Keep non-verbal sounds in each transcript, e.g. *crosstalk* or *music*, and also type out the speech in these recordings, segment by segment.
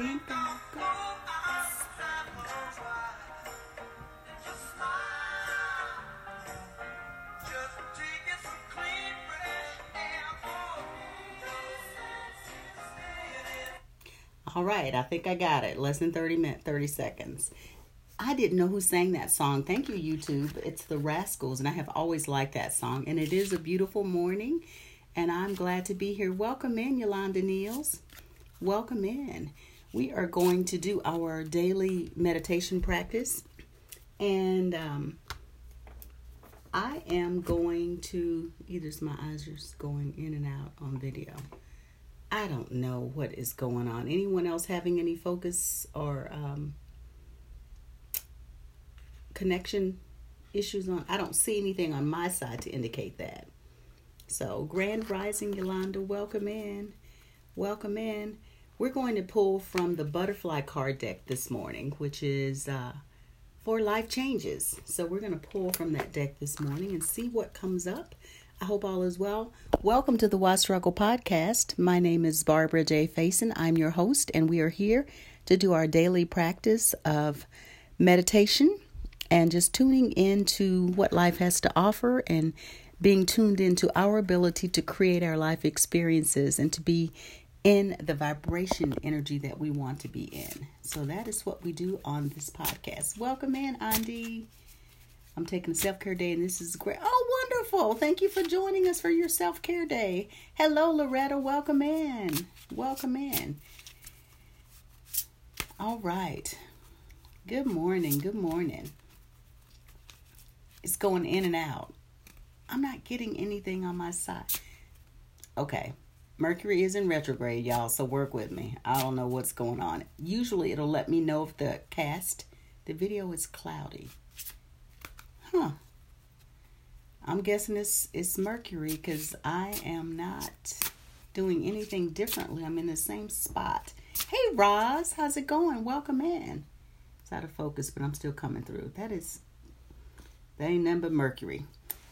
think I'll go. All right, I think I got it. Less than 30 minutes, 30 seconds. I didn't know who sang that song. Thank you, YouTube. It's the Rascals, and I have always liked that song. And it is a beautiful morning, and I'm glad to be here. Welcome in, Yolanda Niels. Welcome in. We are going to do our daily meditation practice, and um, I am going to either my eyes are just going in and out on video. I don't know what is going on. Anyone else having any focus or um, connection issues on? I don't see anything on my side to indicate that. So, Grand Rising Yolanda, welcome in. Welcome in. We're going to pull from the butterfly card deck this morning, which is uh, for life changes. So, we're going to pull from that deck this morning and see what comes up. I hope all is well. Welcome to the Why Struggle podcast. My name is Barbara J. Faison. I'm your host, and we are here to do our daily practice of meditation and just tuning into what life has to offer and being tuned into our ability to create our life experiences and to be in the vibration energy that we want to be in. So that is what we do on this podcast. Welcome in, Andy. I'm taking a self care day, and this is great. Oh, wonderful. Thank you for joining us for your self care day. Hello, Loretta. Welcome in. Welcome in. All right. Good morning. Good morning. It's going in and out. I'm not getting anything on my side. Okay. Mercury is in retrograde, y'all, so work with me. I don't know what's going on. Usually it'll let me know if the cast, the video is cloudy. Huh. I'm guessing it's it's Mercury because I am not doing anything differently. I'm in the same spot. Hey Roz, how's it going? Welcome in. It's out of focus, but I'm still coming through. That is that ain't but Mercury.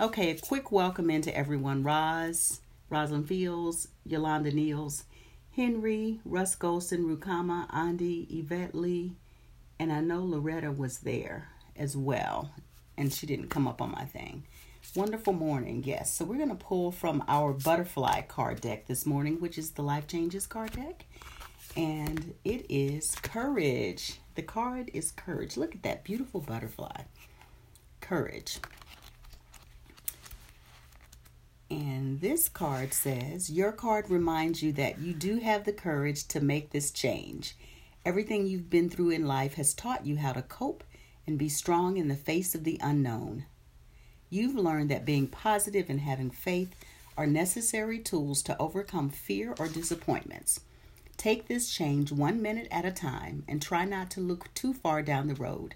Okay, a quick welcome in to everyone. Roz, Rosalind Fields, Yolanda Niels, Henry, Russ Golston, Rukama, Andy, Yvette Lee, and I know Loretta was there as well and she didn't come up on my thing. Wonderful morning, yes. So we're going to pull from our butterfly card deck this morning, which is the Life Changes card deck. And it is courage. The card is courage. Look at that beautiful butterfly. Courage. And this card says, Your card reminds you that you do have the courage to make this change. Everything you've been through in life has taught you how to cope and be strong in the face of the unknown. You've learned that being positive and having faith are necessary tools to overcome fear or disappointments. Take this change one minute at a time and try not to look too far down the road.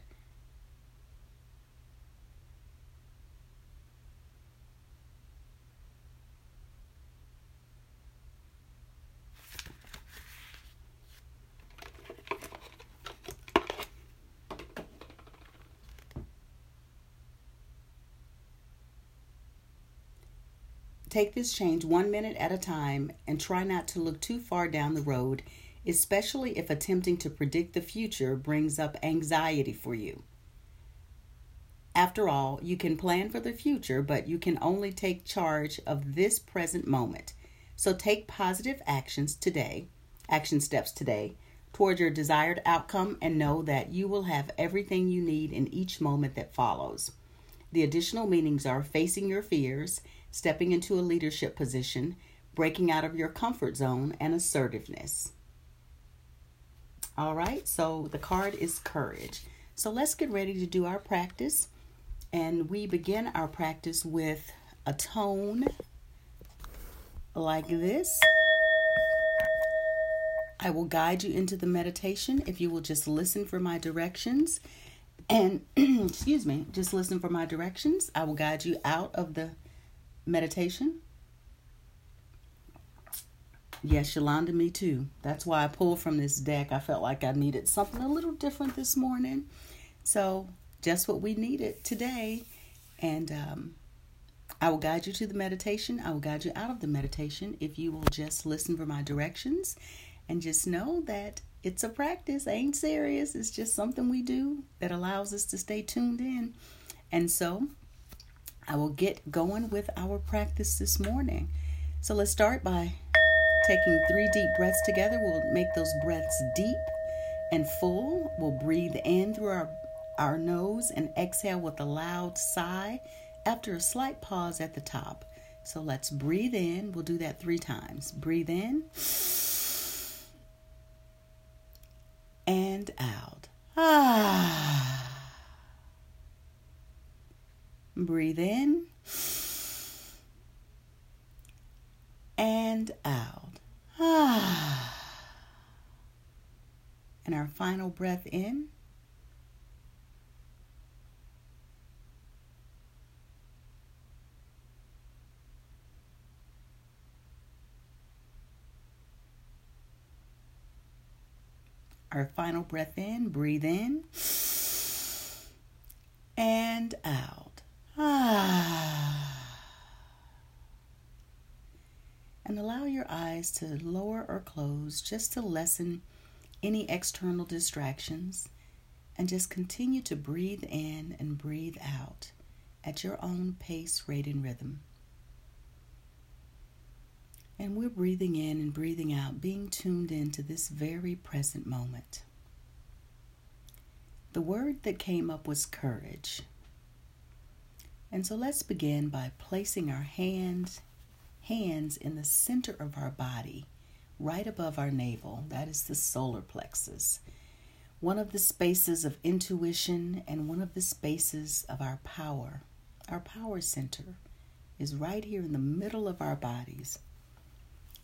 Take this change one minute at a time and try not to look too far down the road, especially if attempting to predict the future brings up anxiety for you. After all, you can plan for the future, but you can only take charge of this present moment. So take positive actions today, action steps today, toward your desired outcome and know that you will have everything you need in each moment that follows. The additional meanings are facing your fears stepping into a leadership position, breaking out of your comfort zone, and assertiveness. All right, so the card is courage. So let's get ready to do our practice. And we begin our practice with a tone like this. I will guide you into the meditation if you will just listen for my directions. And, *clears throat* excuse me, just listen for my directions. I will guide you out of the meditation? Yes, Yolanda, me too. That's why I pulled from this deck. I felt like I needed something a little different this morning. So, just what we needed today. And um, I will guide you to the meditation. I will guide you out of the meditation if you will just listen for my directions. And just know that it's a practice, ain't serious. It's just something we do that allows us to stay tuned in. And so I will get going with our practice this morning. So let's start by taking three deep breaths together. We'll make those breaths deep and full. We'll breathe in through our, our nose and exhale with a loud sigh after a slight pause at the top. So let's breathe in. We'll do that three times. Breathe in and out. Ah. Breathe in and out. *sighs* And our final breath in. Our final breath in, breathe in and out. *sighs* And allow your eyes to lower or close just to lessen any external distractions and just continue to breathe in and breathe out at your own pace, rate, and rhythm. And we're breathing in and breathing out, being tuned into this very present moment. The word that came up was courage. And so let's begin by placing our hands hands in the center of our body, right above our navel. That is the solar plexus. One of the spaces of intuition and one of the spaces of our power. Our power center is right here in the middle of our bodies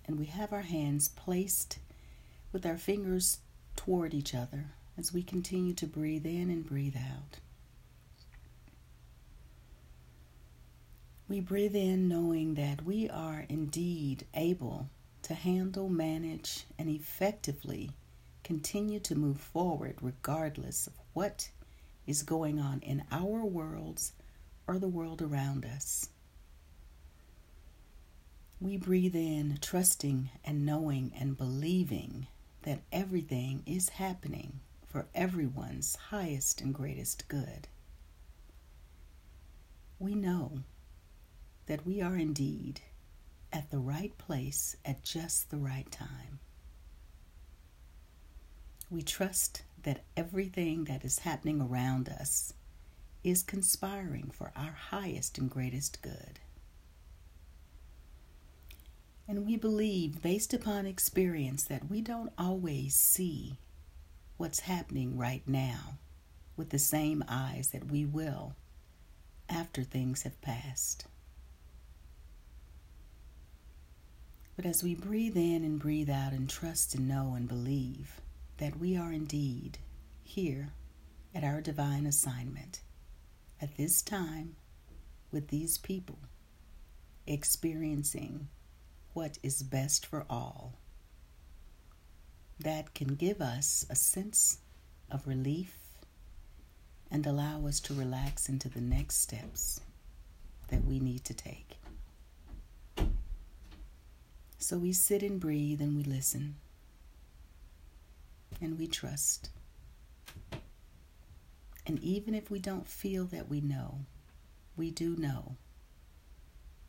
and we have our hands placed with our fingers toward each other as we continue to breathe in and breathe out. We breathe in knowing that we are indeed able to handle, manage, and effectively continue to move forward regardless of what is going on in our worlds or the world around us. We breathe in, trusting and knowing and believing that everything is happening for everyone's highest and greatest good. We know that we are indeed at the right place at just the right time. We trust that everything that is happening around us is conspiring for our highest and greatest good. And we believe, based upon experience, that we don't always see what's happening right now with the same eyes that we will after things have passed. But as we breathe in and breathe out and trust and know and believe that we are indeed here at our divine assignment at this time with these people experiencing what is best for all. That can give us a sense of relief and allow us to relax into the next steps that we need to take. So we sit and breathe and we listen and we trust. And even if we don't feel that we know, we do know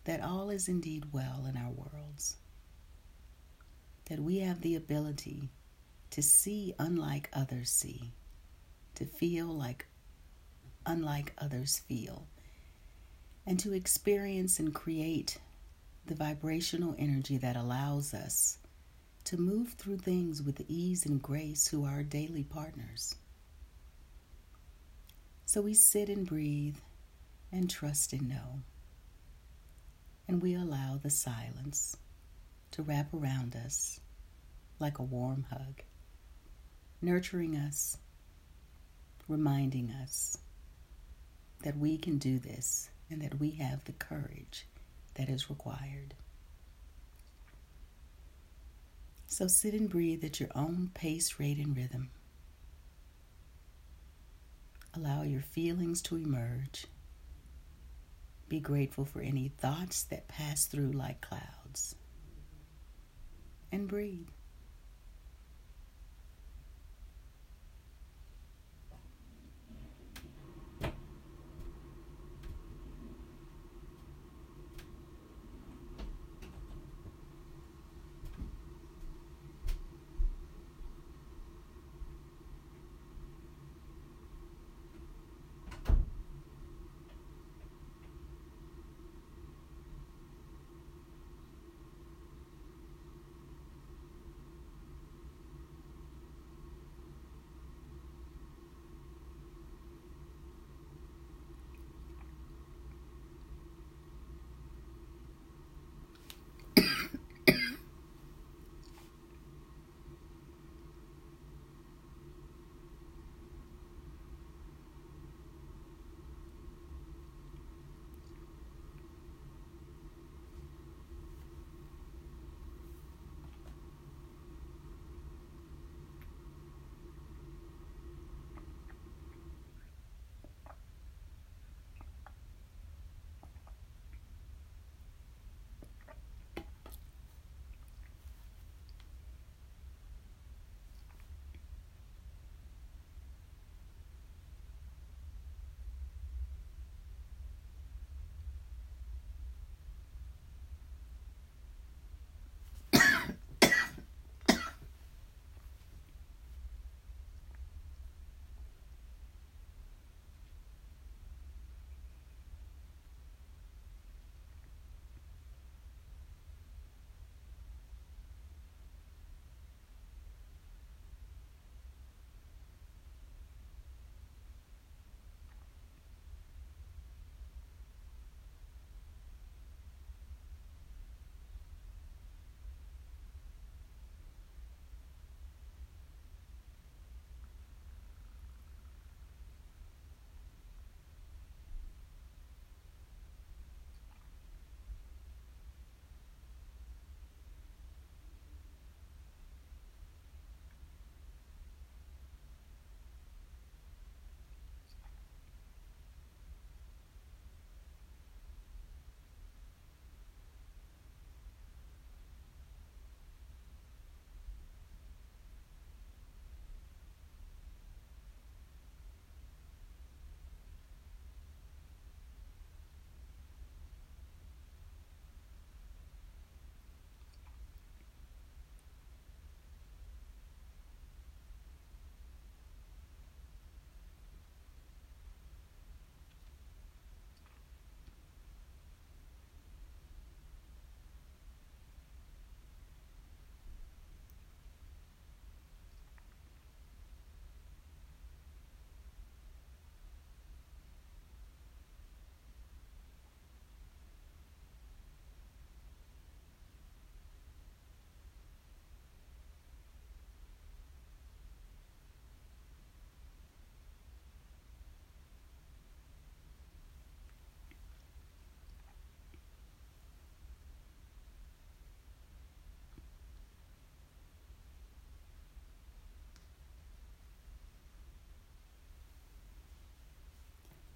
that all is indeed well in our worlds, that we have the ability to see unlike others see, to feel like unlike others feel, and to experience and create the vibrational energy that allows us to move through things with ease and grace who are our daily partners. So we sit and breathe and trust and know and we allow the silence to wrap around us like a warm hug, nurturing us, reminding us that we can do this and that we have the courage that is required. So sit and breathe at your own pace, rate, and rhythm. Allow your feelings to emerge be grateful for any thoughts that pass through like clouds. And breathe.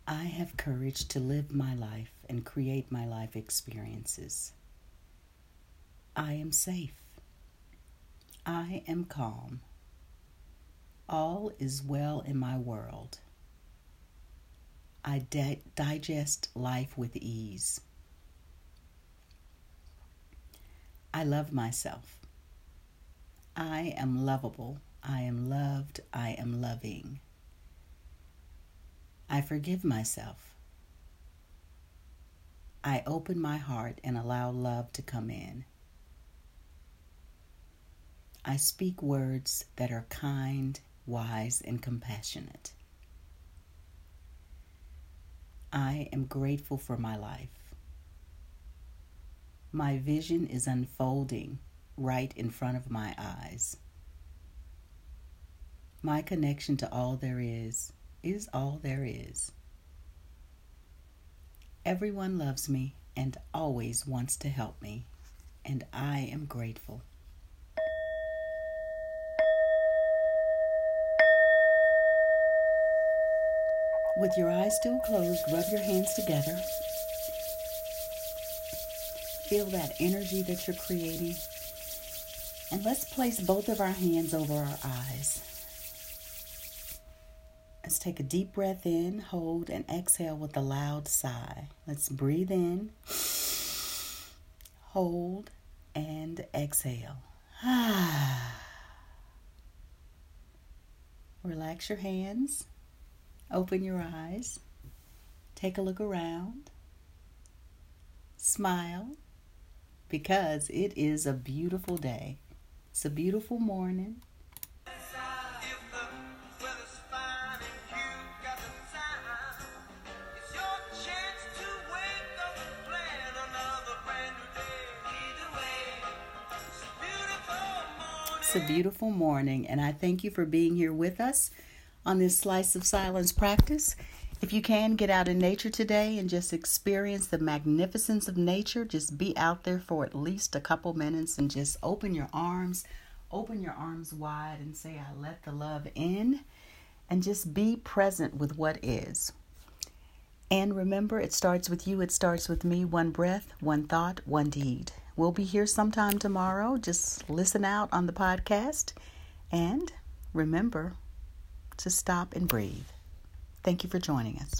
I have courage to live my life and create my life experiences. I am safe. I am calm. All is well in my world. I di- digest life with ease. I love myself. I am lovable. I am loved. I am loving. I forgive myself. I open my heart and allow love to come in. I speak words that are kind, wise, and compassionate. I am grateful for my life. My vision is unfolding right in front of my eyes. My connection to all there is is all there is. Everyone loves me and always wants to help me, and I am grateful. With your eyes still closed, rub your hands together. Feel that energy that you're creating. And let's place both of our hands over our eyes. Let's take a deep breath in, hold, and exhale with a loud sigh. Let's breathe in, hold, and exhale. *sighs* Relax your hands, open your eyes, take a look around, smile, because it is a beautiful day. It's a beautiful morning. A beautiful morning, and I thank you for being here with us on this Slice of Silence practice. If you can, get out in nature today and just experience the magnificence of nature. Just be out there for at least a couple minutes and just open your arms, open your arms wide, and say, I let the love in, and just be present with what is. And remember, it starts with you, it starts with me. One breath, one thought, one deed. We'll be here sometime tomorrow. Just listen out on the podcast and remember to stop and breathe. Thank you for joining us.